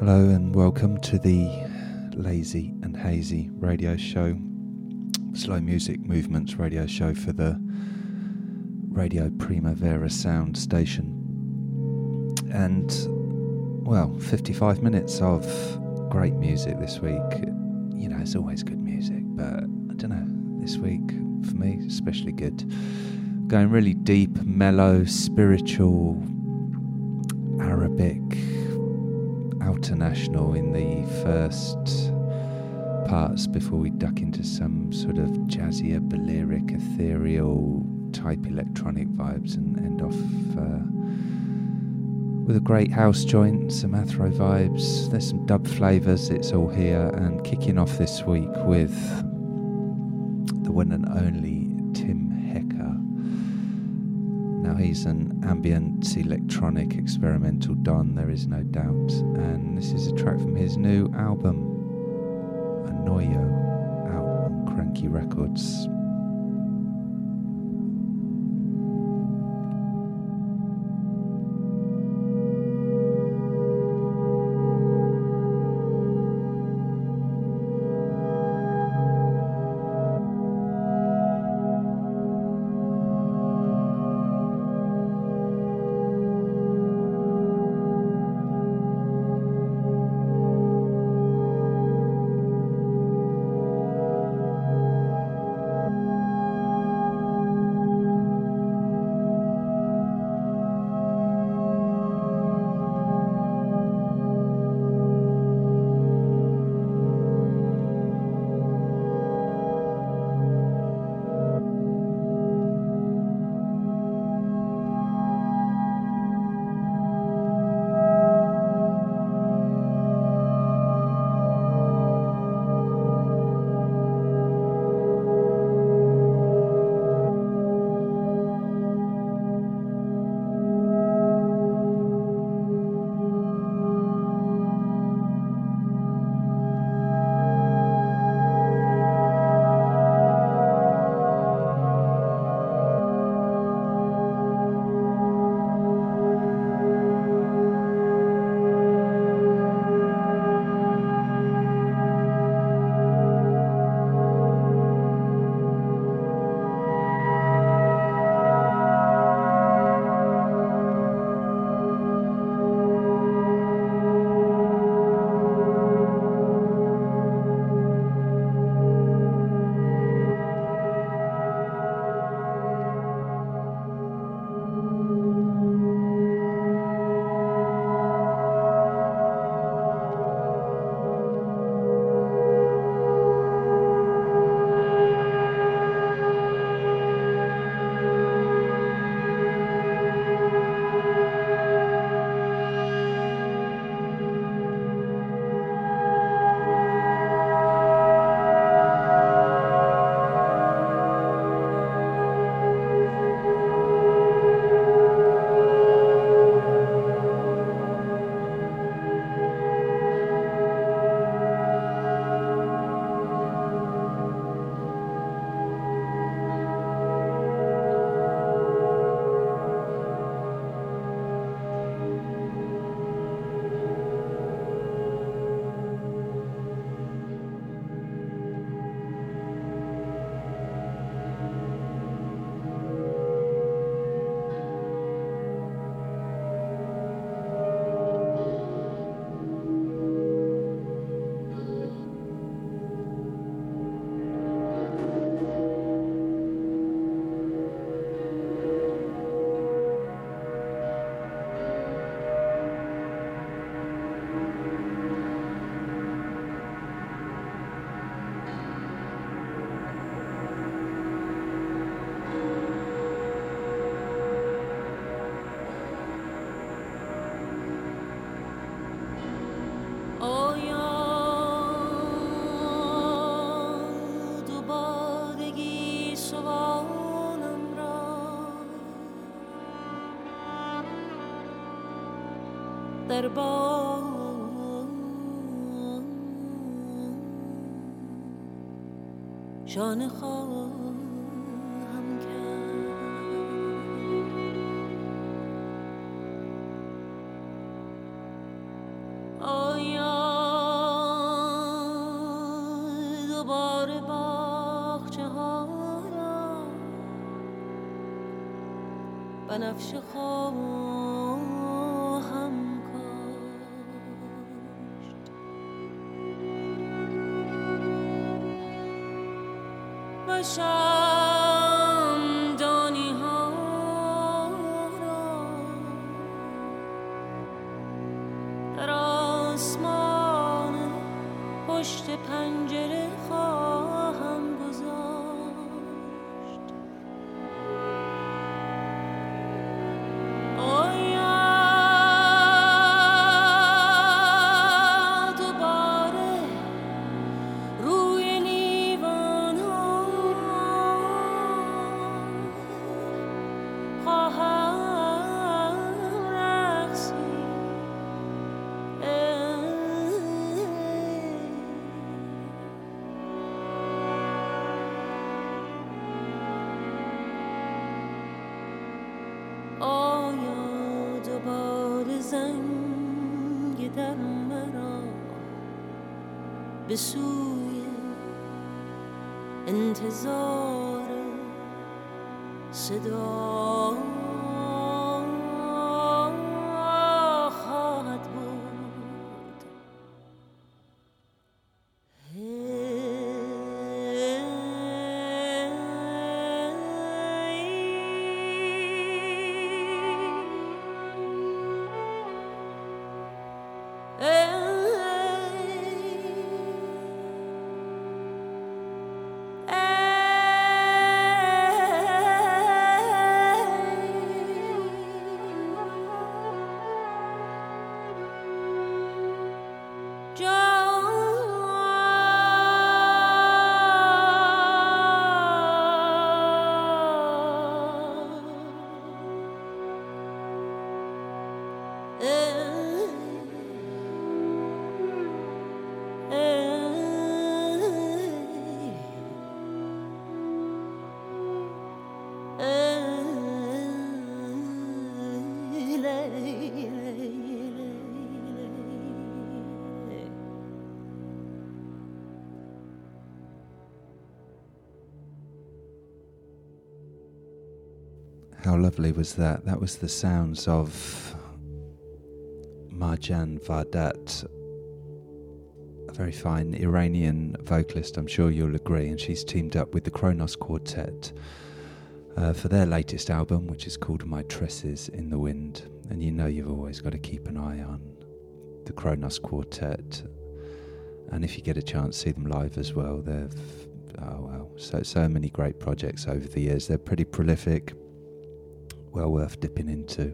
Hello and welcome to the Lazy and Hazy radio show, slow music movements radio show for the Radio Primavera sound station. And, well, 55 minutes of great music this week. You know, it's always good music, but I don't know, this week for me, especially good. Going really deep, mellow, spiritual, Arabic, international in the first parts before we duck into some sort of jazzier, Balearic, ethereal type electronic vibes and end off uh, with a great house joint, some Afro vibes. There's some dub flavours, it's all here. And kicking off this week with the one and only an ambient electronic experimental don, there is no doubt. And this is a track from his new album, Anoyo, out on Kranky Records. بر با شان خواهم کرد. آیا دوباره باخچه ها را بنفش خواهم shall Jesús. Lovely was that? That was the sounds of Marjan Vahdat, a very fine Iranian vocalist, I'm sure you'll agree, and she's teamed up with the Kronos Quartet uh, for their latest album, which is called My Tresses in the Wind. And you know you've always got to keep an eye on the Kronos Quartet. And if you get a chance, see them live as well. They've oh well, so so many great projects over the years. They're pretty prolific, well worth dipping into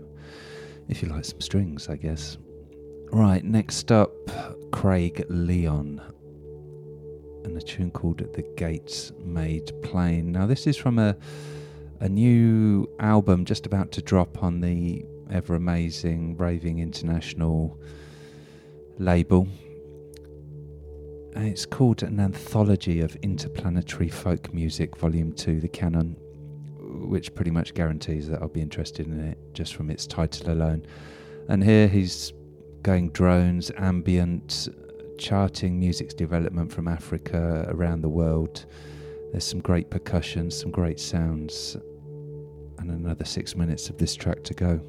if you like some strings, I guess. Right, next up, Craig Leon and a tune called The Gates Made Plain. Now, this is from a a new album just about to drop on the ever amazing Raving International label. And It's called an anthology of interplanetary folk music, volume two, the canon, which pretty much guarantees that I'll be interested in it just from its title alone. And here he's going drones, ambient, charting music's development from Africa around the world. There's some great percussion, some great sounds, and another six minutes of this track to go.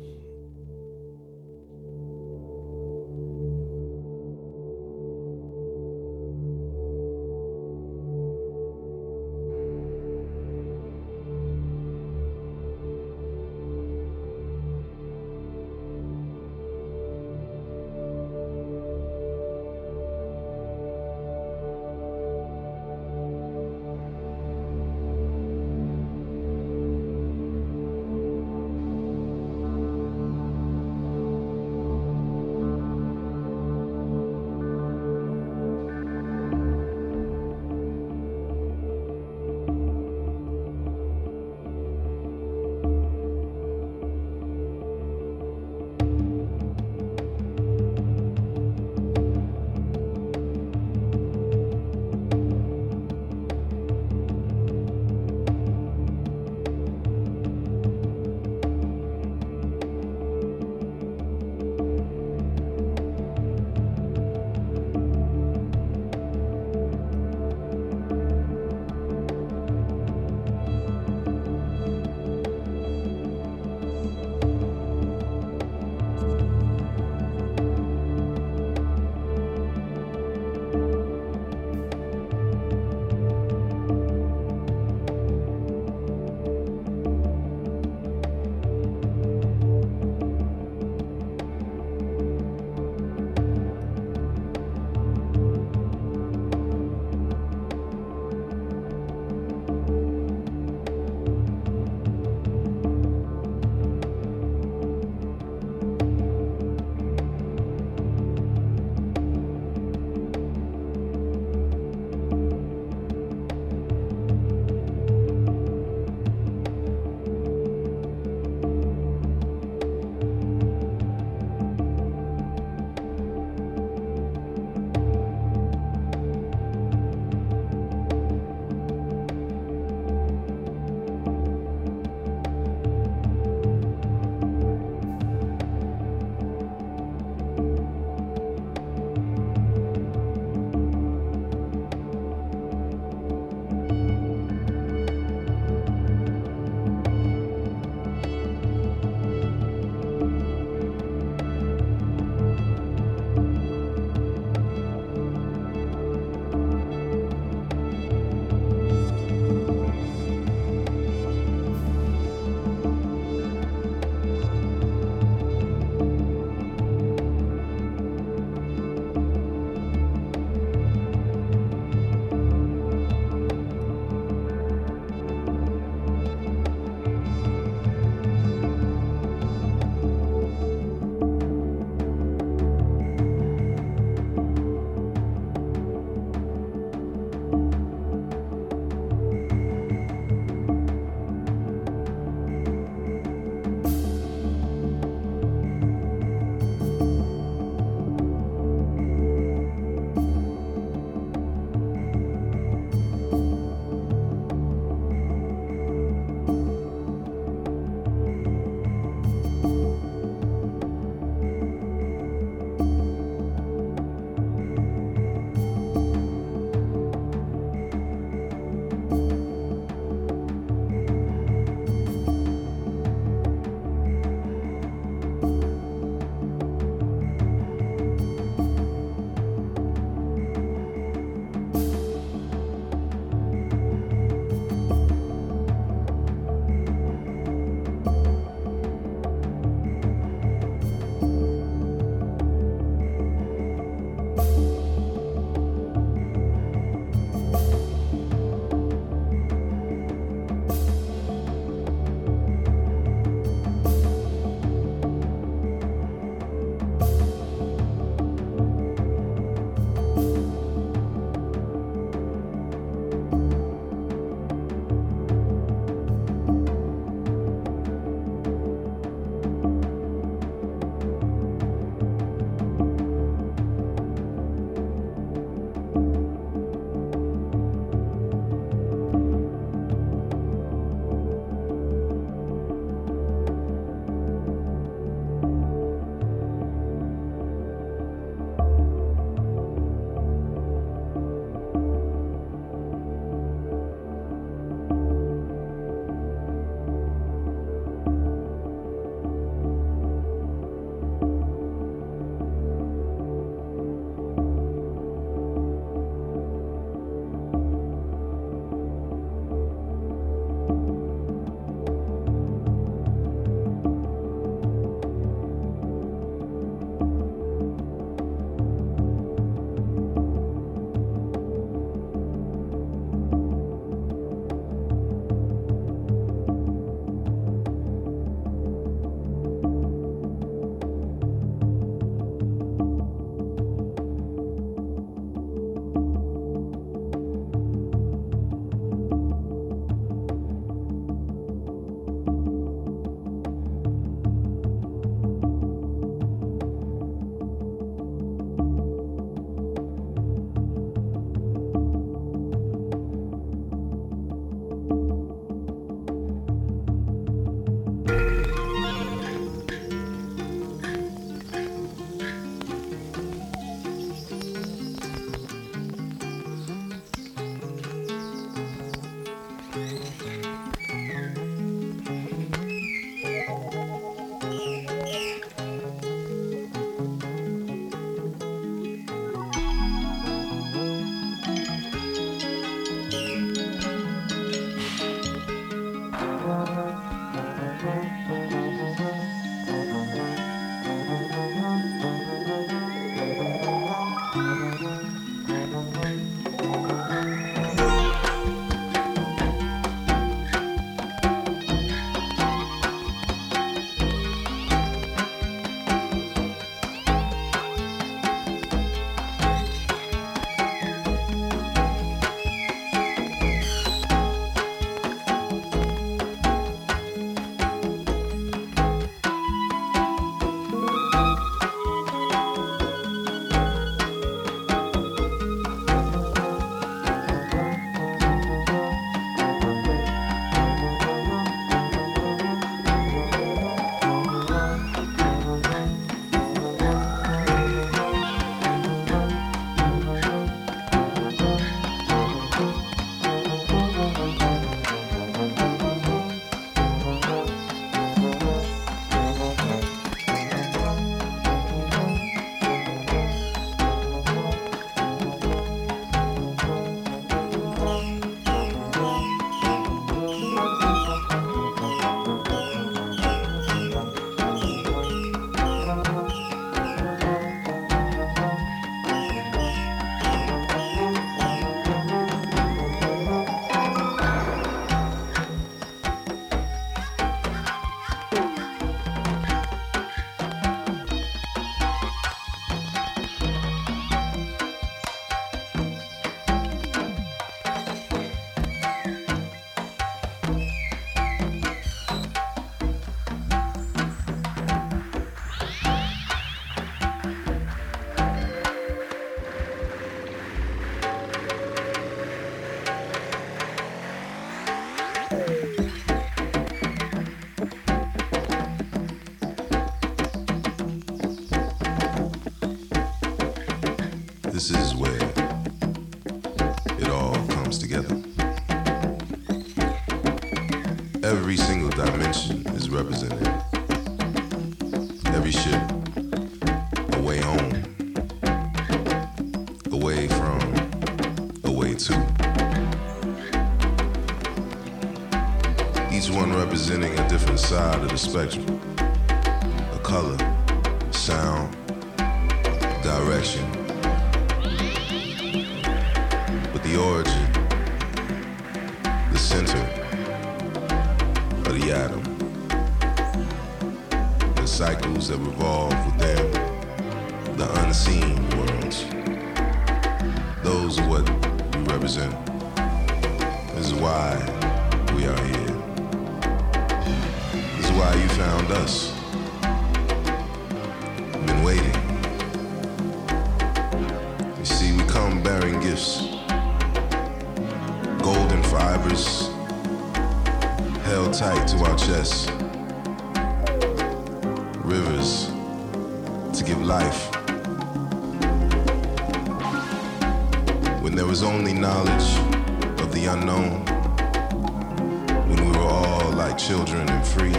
Like children and free,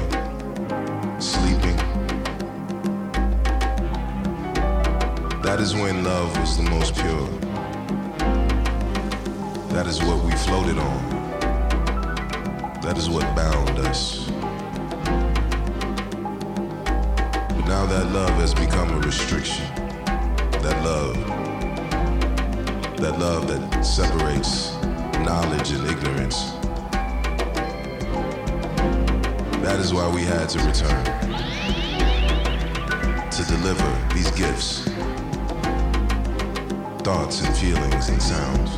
sleeping. That is when love was the most pure. That is what we floated on. That is what bound us. But now that love has become a restriction. That love. That love that separates knowledge and ignorance. That is why we had to return. To deliver these gifts. Thoughts and feelings and sounds.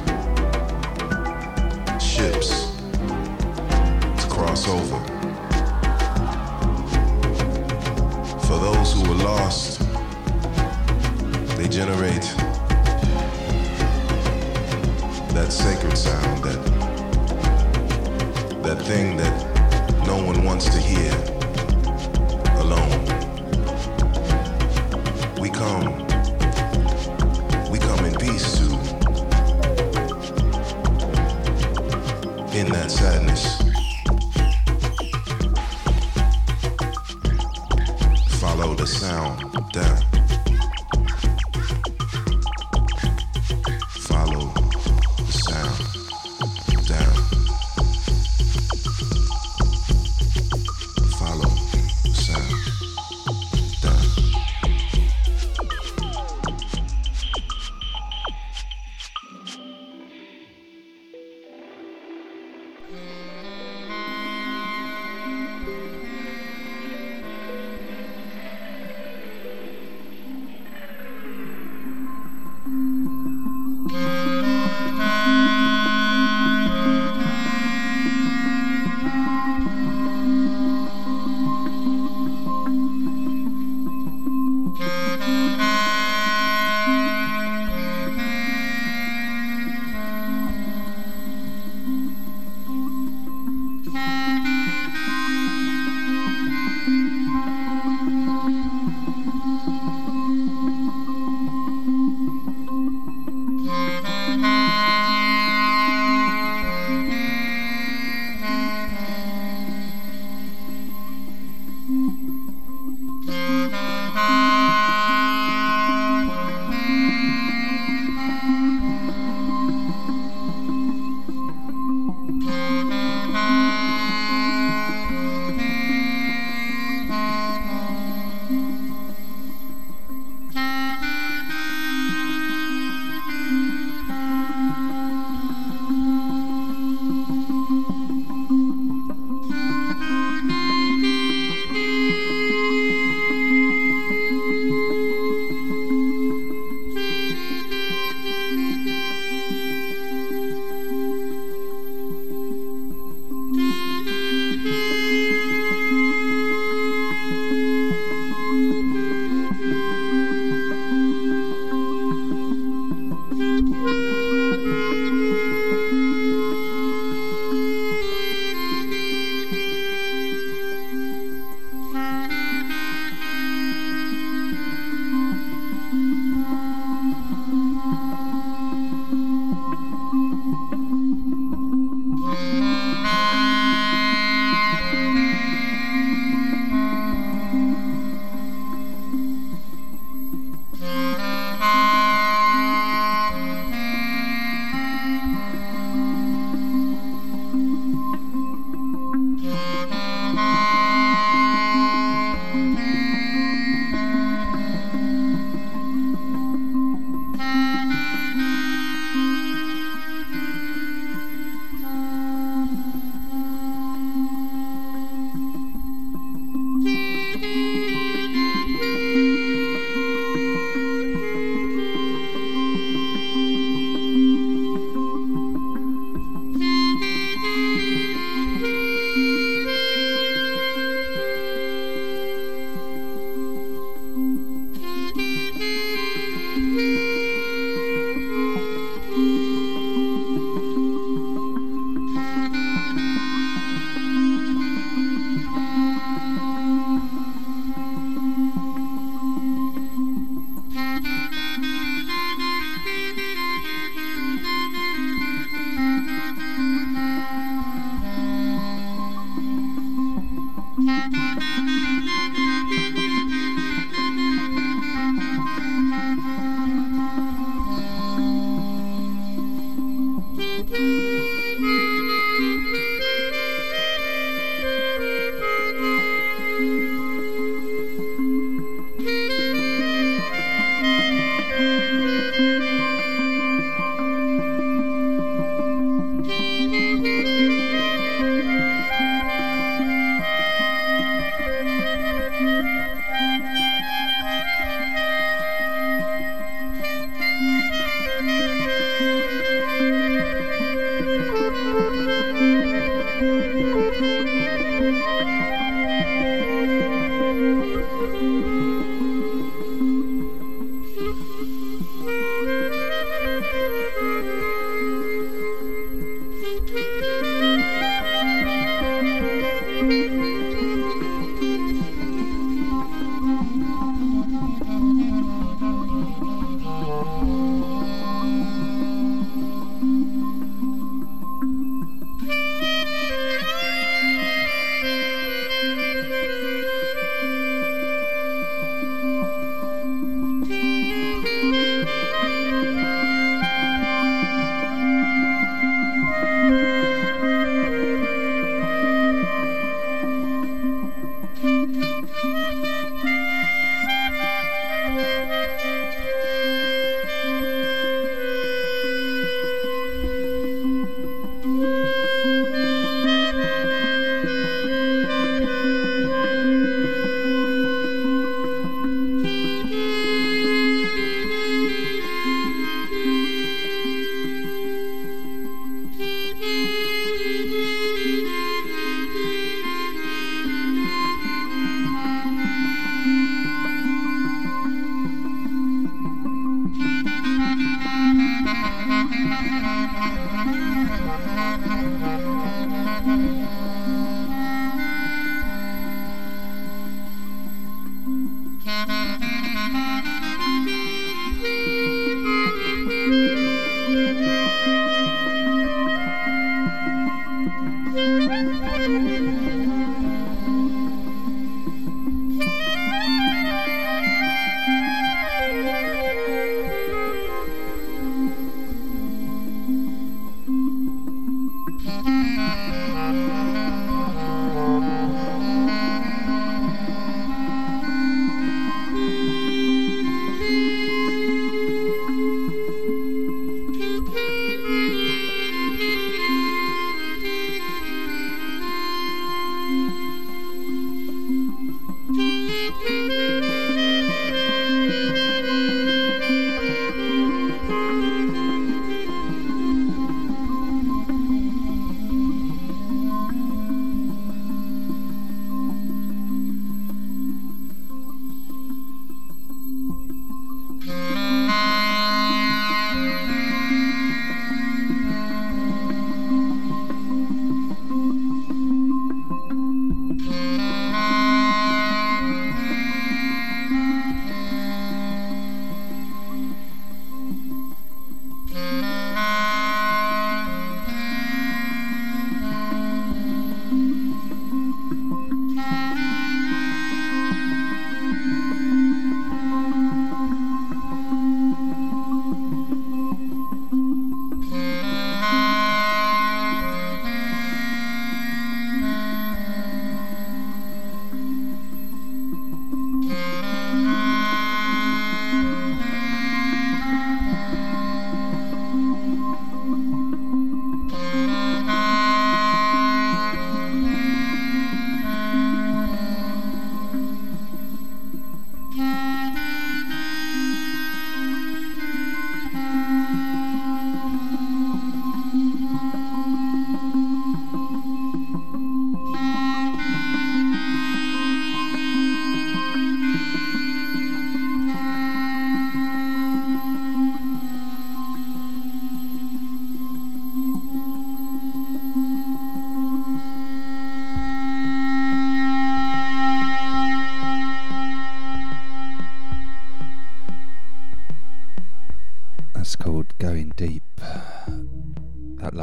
Ships to cross over. For those who were lost, they generate that sacred sound, that that thing that no one wants to hear Mm.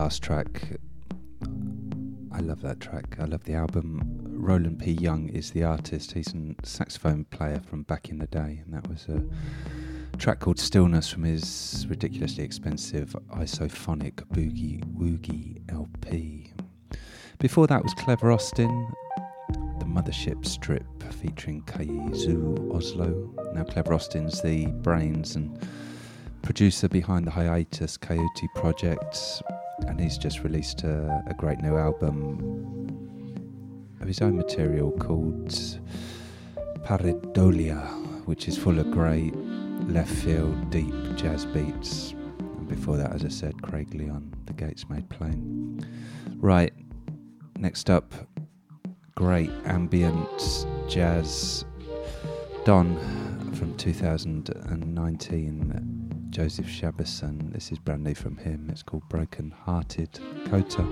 Last track. I love that track. I love the album. Roland P. Young is the artist. He's a saxophone player from back in the day, and that was a track called Stillness from his ridiculously expensive isophonic boogie woogie LP. Before that was Clever Austin, the Mothership strip featuring Kaizu Oslo. Now Clever Austin's the brains and producer behind the Hiatus Kaiyote Project, and he's just released a, a great new album of his own material called Pareidolia, which is full of great left field, deep jazz beats. And before that, as I said, Craig Leon, The Gates Made Plain. Right, next up, great ambient jazz. Don from 2019 Joseph Shabason. This is brand new from him. It's called Broken Hearted Kota.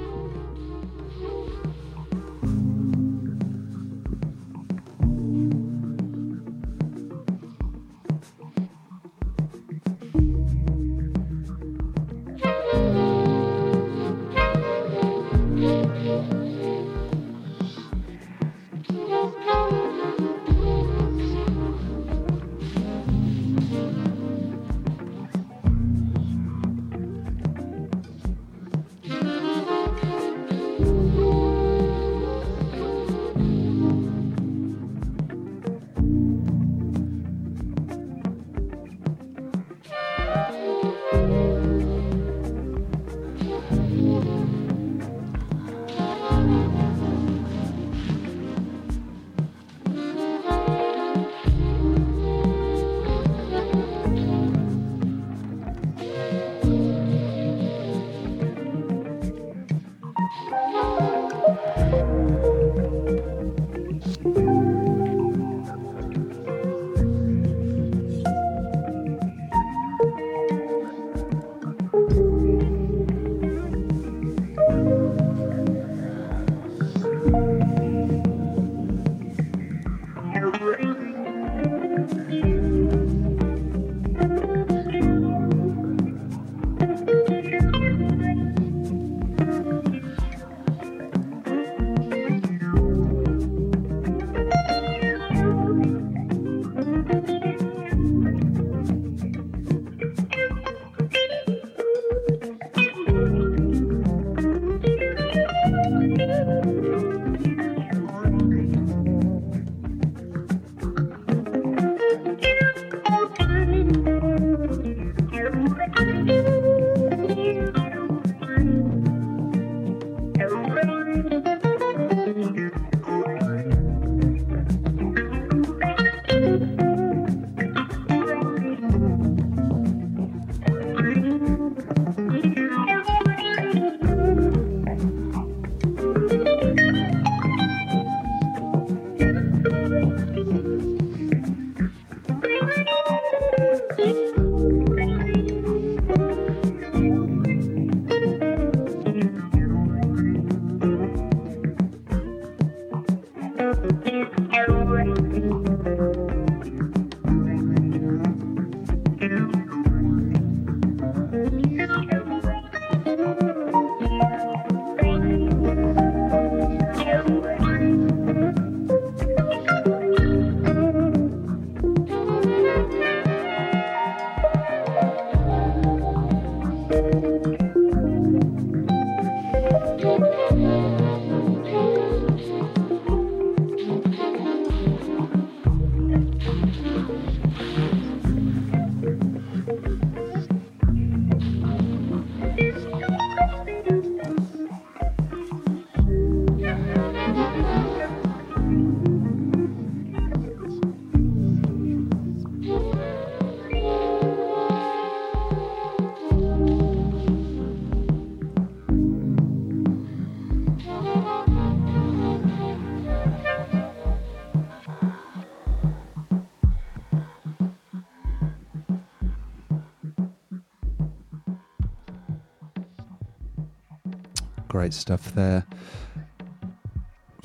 Stuff there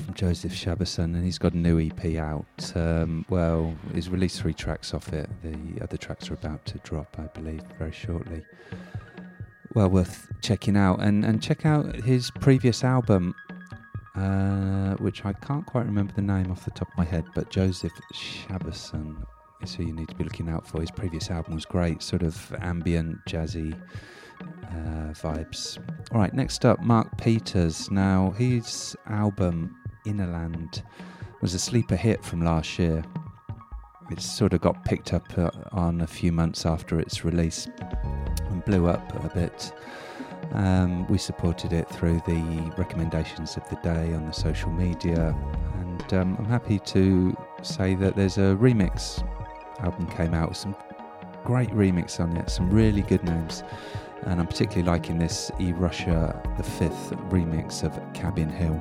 from Joseph Shabason, and he's got a new EP out. Um, well, he's released three tracks off it. The other tracks are about to drop, I believe, very shortly. Well, worth checking out, and and check out his previous album, uh, which I can't quite remember the name off the top of my head, but Joseph Shabason is who you need to be looking out for. His previous album was great, sort of ambient, jazzy uh, vibes. All right, next up, Mark Peters. Now, his album Innerland was a sleeper hit from last year. It sort of got picked up uh, on a few months after its release and blew up a bit. Um, we supported it through the recommendations of the day on the social media, and um, I'm happy to say that there's a remix album came out with some great remix on it, some really good names, and I'm particularly liking this E Ruscha the Fifth remix of Cabin Hill.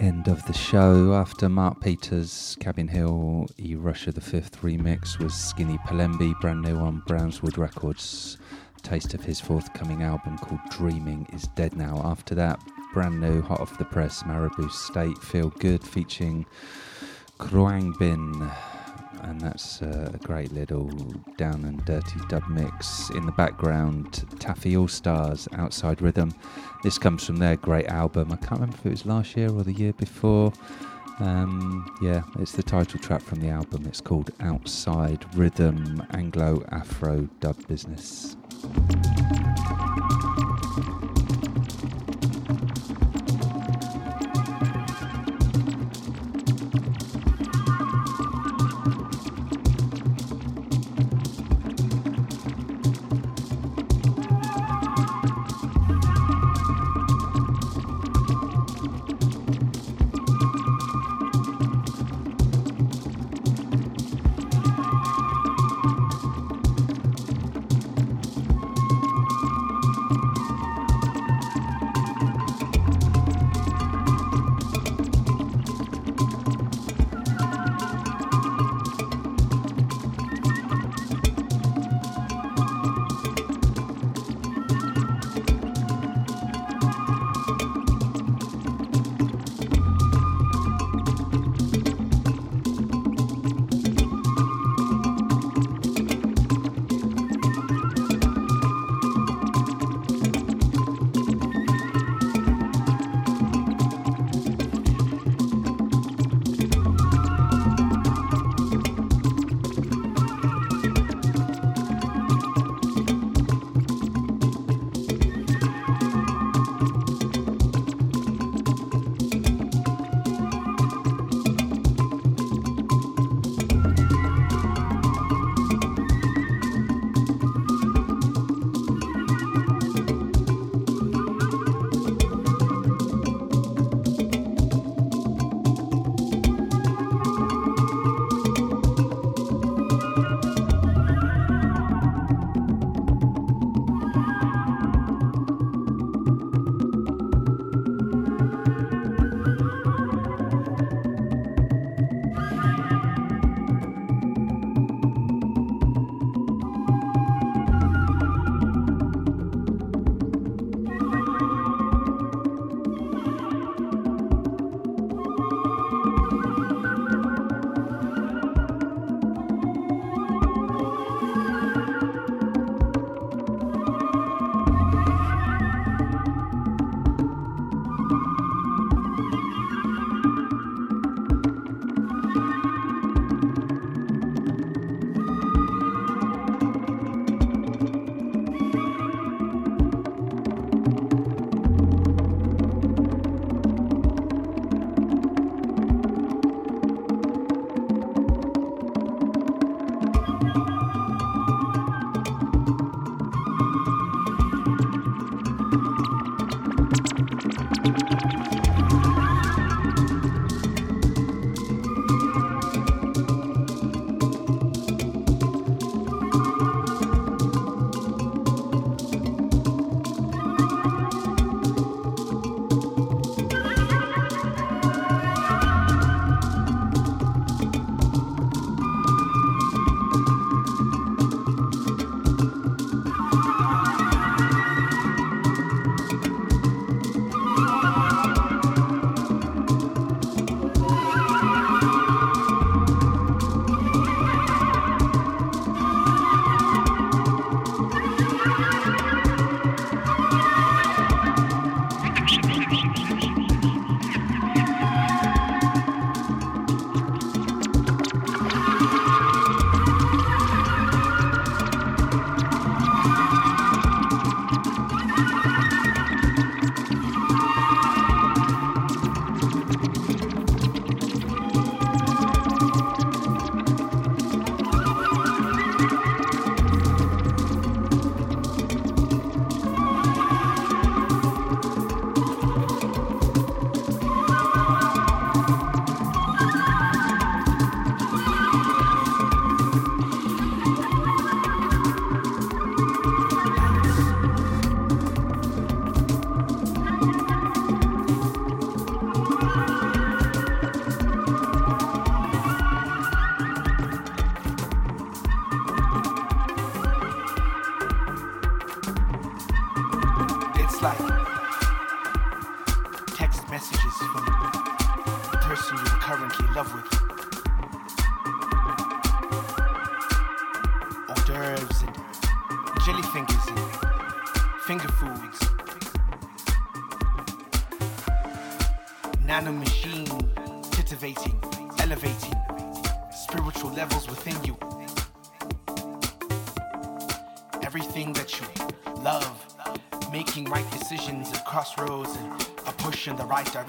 end of the show. After Mark Peters' Cabin Hill, E Ruscha the Fifth remix was Skinny Pelembe, brand new on Brownswood Records. Taste of his forthcoming album called Dreaming is Dead Now. After that, brand new, hot off the press, Maribou State Feel Good featuring Khruangbin and that's uh, a great little down and dirty dub mix. In the background, Taffy All Stars, Outside Rhythm. This comes from their great album. I can't remember if it was last year or the year before. Um, yeah, it's the title track from the album. It's called Outside Rhythm Anglo Afro Dub Business.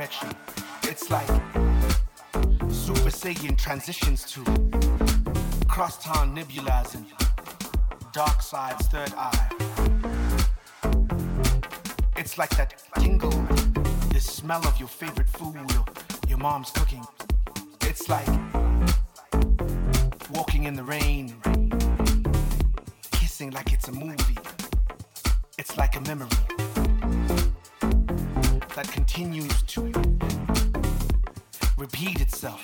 Direction. It's like Super Saiyan transitions to crosstown nebulas and dark side's third eye. It's like that tingle, the smell of your favorite food or your mom's cooking. It's like walking in the rain, repeat itself,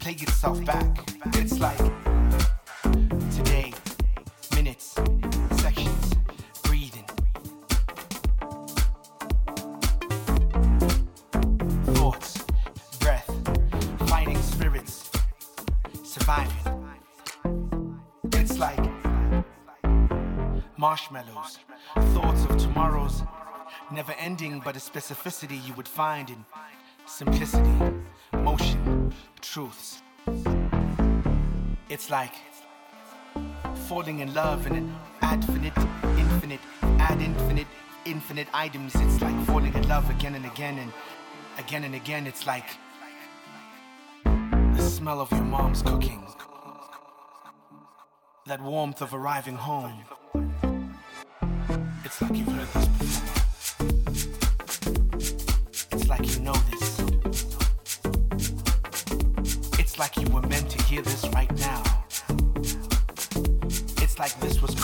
play itself back. It's like today, minutes, sections, breathing. Thoughts, breath, fighting spirits, surviving. It's like marshmallows, thoughts of tomorrows, never ending, but a specificity you would find in simplicity, motion, truths. It's like falling in love in an infinite, infinite, ad infinite, infinite items. It's like falling in love again and again and again and again. It's like the smell of your mom's cooking, that warmth of arriving home. It's like you've heard this hear this right now. It's like this was